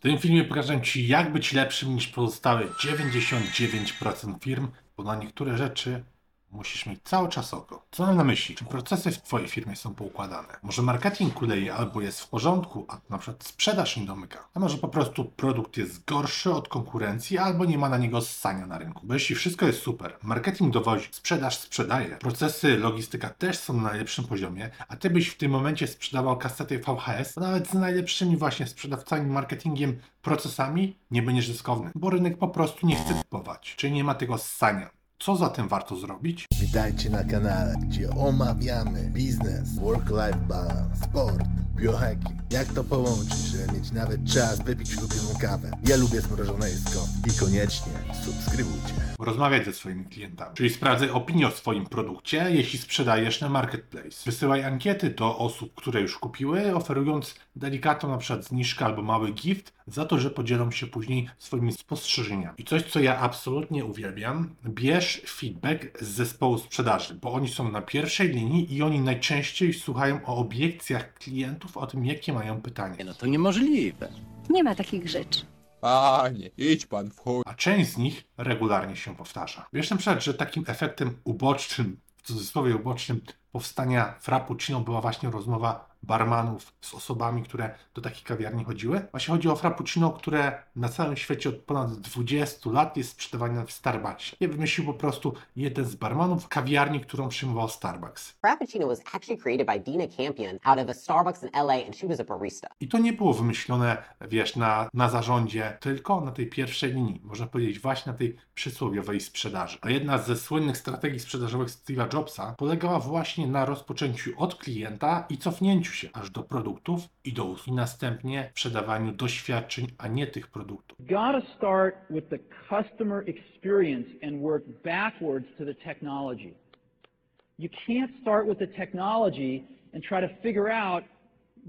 W tym filmie pokażę Ci, jak być lepszym niż pozostałe 99% firm, bo na niektóre rzeczy musisz mieć cały czas oko. Co mam na myśli? Czy procesy w Twojej firmie są poukładane? Może marketing kuleje albo jest w porządku, a na przykład sprzedaż nie domyka? A może po prostu produkt jest gorszy od konkurencji albo nie ma na niego ssania na rynku? Bo jeśli wszystko jest super, marketing dowozi, sprzedaż sprzedaje, procesy, logistyka też są na najlepszym poziomie, a Ty byś w tym momencie sprzedawał kasety VHS, to nawet z najlepszymi właśnie sprzedawcami, marketingiem, procesami nie będziesz zyskowny, bo rynek po prostu nie chce kupować. Czyli nie ma tego ssania. Co zatem warto zrobić? Witajcie na kanale, gdzie omawiamy biznes, work-life balance, sport, biohacking. Jak to połączyć, żeby mieć nawet czas wypić ulubioną kawę? Ja lubię zmrożone jedzko i koniecznie subskrybujcie. Rozmawiać ze swoimi klientami. Czyli sprawdzaj opinię o swoim produkcie, jeśli sprzedajesz na marketplace. Wysyłaj ankiety do osób, które już kupiły, oferując delikatną na przykład zniżkę albo mały gift za to, że podzielą się później swoimi spostrzeżeniami. I coś, co ja absolutnie uwielbiam, bierz feedback z zespołu sprzedaży, bo oni są na pierwszej linii i oni najczęściej słuchają o obiekcjach klientów, o tym, jakie mają pytania. No to niemożliwe. Nie ma takich rzeczy. Panie, idź pan w chuj. a część z nich regularnie się powtarza. Wiesz na przykład, że takim efektem ubocznym, w cudzysłowie ubocznym, powstania Frappuccino była właśnie rozmowa barmanów z osobami, które do takiej kawiarni chodziły. Właśnie chodzi o Frappuccino, które na całym świecie od ponad 20 lat jest sprzedawane w Starbucksie. Nie wymyślił po prostu jeden z barmanów kawiarni, którą przyjmował Starbucks. Frappuccino was actually created by Dina Campion out of a Starbucks in LA, and she was a barista. I to nie było wymyślone, wiesz, na, na zarządzie, tylko na tej pierwszej linii, można powiedzieć właśnie na tej przysłowiowej sprzedaży. A jedna ze słynnych strategii sprzedażowych Steve'a Jobsa polegała właśnie na rozpoczęciu od klienta i cofnięciu się aż do produktów i do usług, i następnie sprzedawaniu doświadczeń, a nie tych produktów. got to start with the customer experience and work backwards to the technology. You can't start with the technology and try to figure out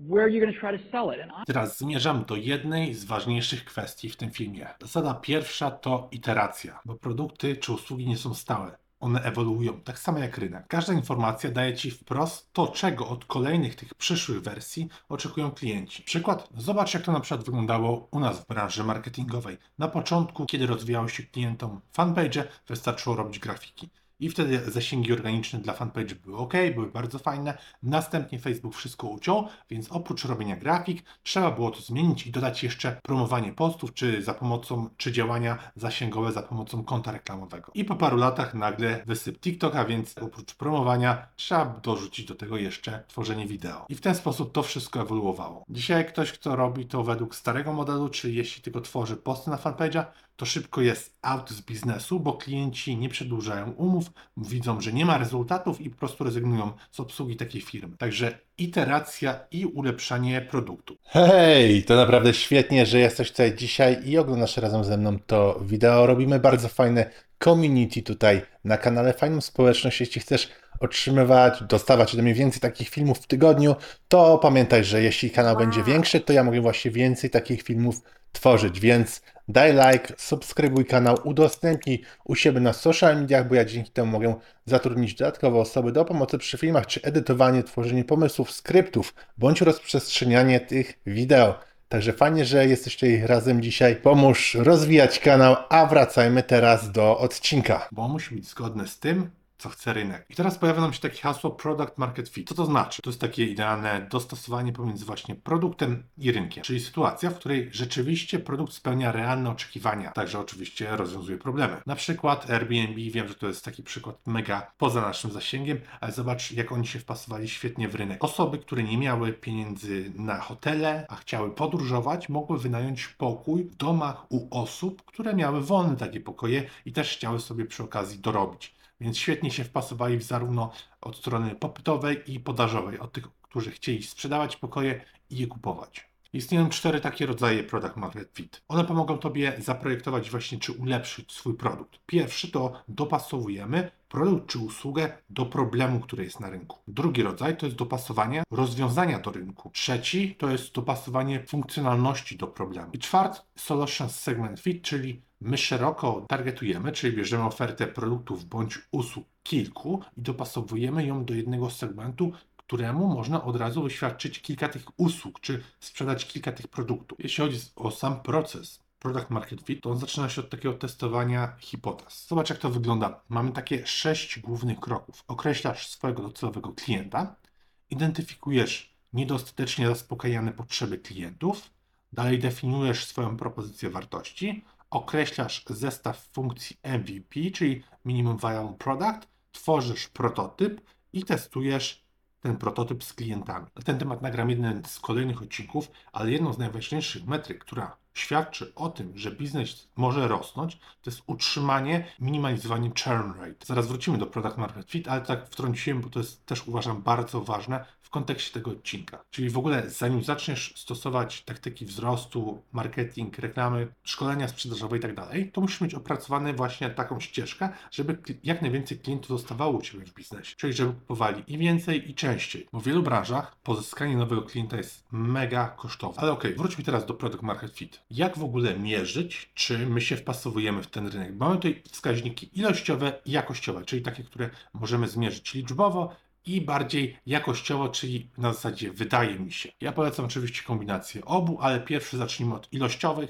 where you're going to try to sell it. I Teraz zmierzam do jednej z ważniejszych kwestii w tym filmie. Zasada pierwsza to iteracja, bo produkty czy usługi nie są stałe. One ewoluują, tak samo jak rynek. Każda informacja daje Ci wprost to, czego od kolejnych tych przyszłych wersji oczekują klienci. Przykład, zobacz jak to na przykład wyglądało u nas w branży marketingowej. Na początku, kiedy rozwijały się klientom fanpage, wystarczyło robić grafiki. I wtedy zasięgi organiczne dla fanpage były ok, były bardzo fajne. Następnie Facebook wszystko uciął, więc oprócz robienia grafik, trzeba było to zmienić i dodać jeszcze promowanie postów, czy za pomocą, czy działania zasięgowe za pomocą konta reklamowego. I po paru latach nagle wysyp TikToka, więc oprócz promowania trzeba dorzucić do tego jeszcze tworzenie wideo. I w ten sposób to wszystko ewoluowało. Dzisiaj ktoś, kto robi to według starego modelu, czyli jeśli tylko tworzy posty na fanpage'a, to szybko jest out z biznesu, bo klienci nie przedłużają umów, widzą, że nie ma rezultatów i po prostu rezygnują z obsługi takiej firmy. Także iteracja i ulepszanie produktu. Hej, to naprawdę świetnie, że jesteś tutaj dzisiaj i oglądasz razem ze mną to wideo. Robimy bardzo fajne community tutaj na kanale, fajną społeczność. Jeśli chcesz otrzymywać, dostawać ode mnie więcej takich filmów w tygodniu, to pamiętaj, że jeśli kanał będzie większy, to ja mogę właśnie więcej takich filmów tworzyć, więc daj like, subskrybuj kanał, udostępnij u siebie na social mediach, bo ja dzięki temu mogę zatrudnić dodatkowe osoby do pomocy przy filmach, czy edytowanie, tworzenie pomysłów, skryptów, bądź rozprzestrzenianie tych wideo. Także fajnie, że jesteś tutaj razem dzisiaj. Pomóż rozwijać kanał, a wracajmy teraz do odcinka. bo musi być zgodny z tym, co chce rynek. I teraz pojawia nam się takie hasło Product Market Fit. Co to znaczy? To jest takie idealne dostosowanie pomiędzy właśnie produktem i rynkiem. Czyli sytuacja, w której rzeczywiście produkt spełnia realne oczekiwania, także oczywiście rozwiązuje problemy. Na przykład Airbnb, wiem, że to jest taki przykład mega poza naszym zasięgiem, ale zobacz, jak oni się wpasowali świetnie w rynek. Osoby, które nie miały pieniędzy na hotele, a chciały podróżować, mogły wynająć pokój w domach u osób, które miały wolne takie pokoje i też chciały sobie przy okazji dorobić. Więc świetnie się wpasowali zarówno od strony popytowej i podażowej, od tych, którzy chcieli sprzedawać pokoje i je kupować. Istnieją cztery takie rodzaje product market fit. One pomogą Tobie zaprojektować właśnie, czy ulepszyć swój produkt. Pierwszy to dopasowujemy produkt czy usługę do problemu, który jest na rynku. Drugi rodzaj to jest dopasowanie rozwiązania do rynku. Trzeci to jest dopasowanie funkcjonalności do problemu. I czwarty solution segment fit, czyli my szeroko targetujemy, czyli bierzemy ofertę produktów bądź usług kilku i dopasowujemy ją do jednego segmentu, któremu można od razu wyświadczyć kilka tych usług, czy sprzedać kilka tych produktów. Jeśli chodzi o sam proces Product Market Fit, to on zaczyna się od takiego testowania hipotez. Zobacz, jak to wygląda. Mamy takie sześć głównych kroków. Określasz swojego docelowego klienta, identyfikujesz niedostatecznie zaspokajane potrzeby klientów, dalej definiujesz swoją propozycję wartości, określasz zestaw funkcji MVP, czyli Minimum Viable Product, tworzysz prototyp i testujesz ten prototyp z klientami. Na ten temat nagram jeden z kolejnych odcinków, ale jedną z najważniejszych metryk, która świadczy o tym, że biznes może rosnąć, to jest utrzymanie, minimalizowanie churn rate. Zaraz wrócimy do Product Market Fit, ale tak wtrąciłem, bo to jest też uważam bardzo ważne w kontekście tego odcinka. Czyli w ogóle zanim zaczniesz stosować taktyki wzrostu, marketing, reklamy, szkolenia sprzedażowe i tak dalej, to musisz mieć opracowany właśnie taką ścieżkę, żeby jak najwięcej klientów zostawało u Ciebie w biznesie. Czyli żeby kupowali i więcej i częściej. Bo w wielu branżach pozyskanie nowego klienta jest mega kosztowne. Ale okej, wróćmy teraz do Product Market Fit. Jak w ogóle mierzyć, czy my się wpasowujemy w ten rynek? Mamy tutaj wskaźniki ilościowe i jakościowe, czyli takie, które możemy zmierzyć liczbowo i bardziej jakościowo, czyli na zasadzie wydaje mi się. Ja polecam oczywiście kombinację obu, ale pierwszy zacznijmy od ilościowych.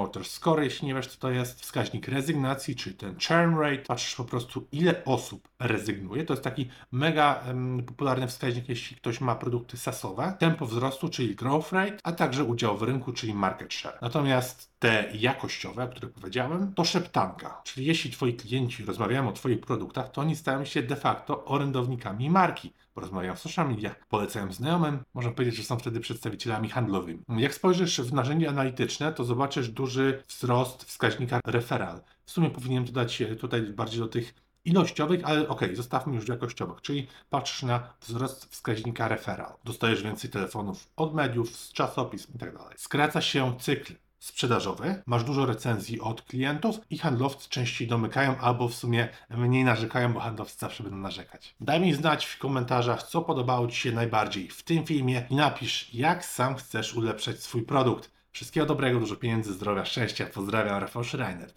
Promoter Score, jeśli nie wiesz co to jest, wskaźnik rezygnacji, czyli ten churn rate, patrzysz po prostu ile osób rezygnuje, to jest taki mega em, popularny wskaźnik, jeśli ktoś ma produkty SaaSowe, tempo wzrostu, czyli growth rate, a także udział w rynku, czyli market share. Natomiast te jakościowe, o których powiedziałem, to szeptanka, czyli jeśli Twoi klienci rozmawiają o Twoich produktach, to oni stają się de facto orędownikami marki, bo rozmawiają w social mediach, polecają znajomym, można powiedzieć, że są wtedy przedstawicielami handlowymi. Jak spojrzysz w narzędzia analityczne, to zobaczysz duży wzrost wskaźnika referral. W sumie powinienem dodać tutaj bardziej do tych ilościowych, ale okej, zostawmy już jakościowych, czyli patrzysz na wzrost wskaźnika referral. Dostajesz więcej telefonów od mediów, z czasopism itd. Skraca się cykl sprzedażowy, masz dużo recenzji od klientów i handlowcy częściej domykają albo w sumie mniej narzekają, bo handlowcy zawsze będą narzekać. Daj mi znać w komentarzach, co podobało Ci się najbardziej w tym filmie i napisz, jak sam chcesz ulepszać swój produkt. Wszystkiego dobrego, dużo pieniędzy, zdrowia, szczęścia. Pozdrawiam, Rafał Schreiner.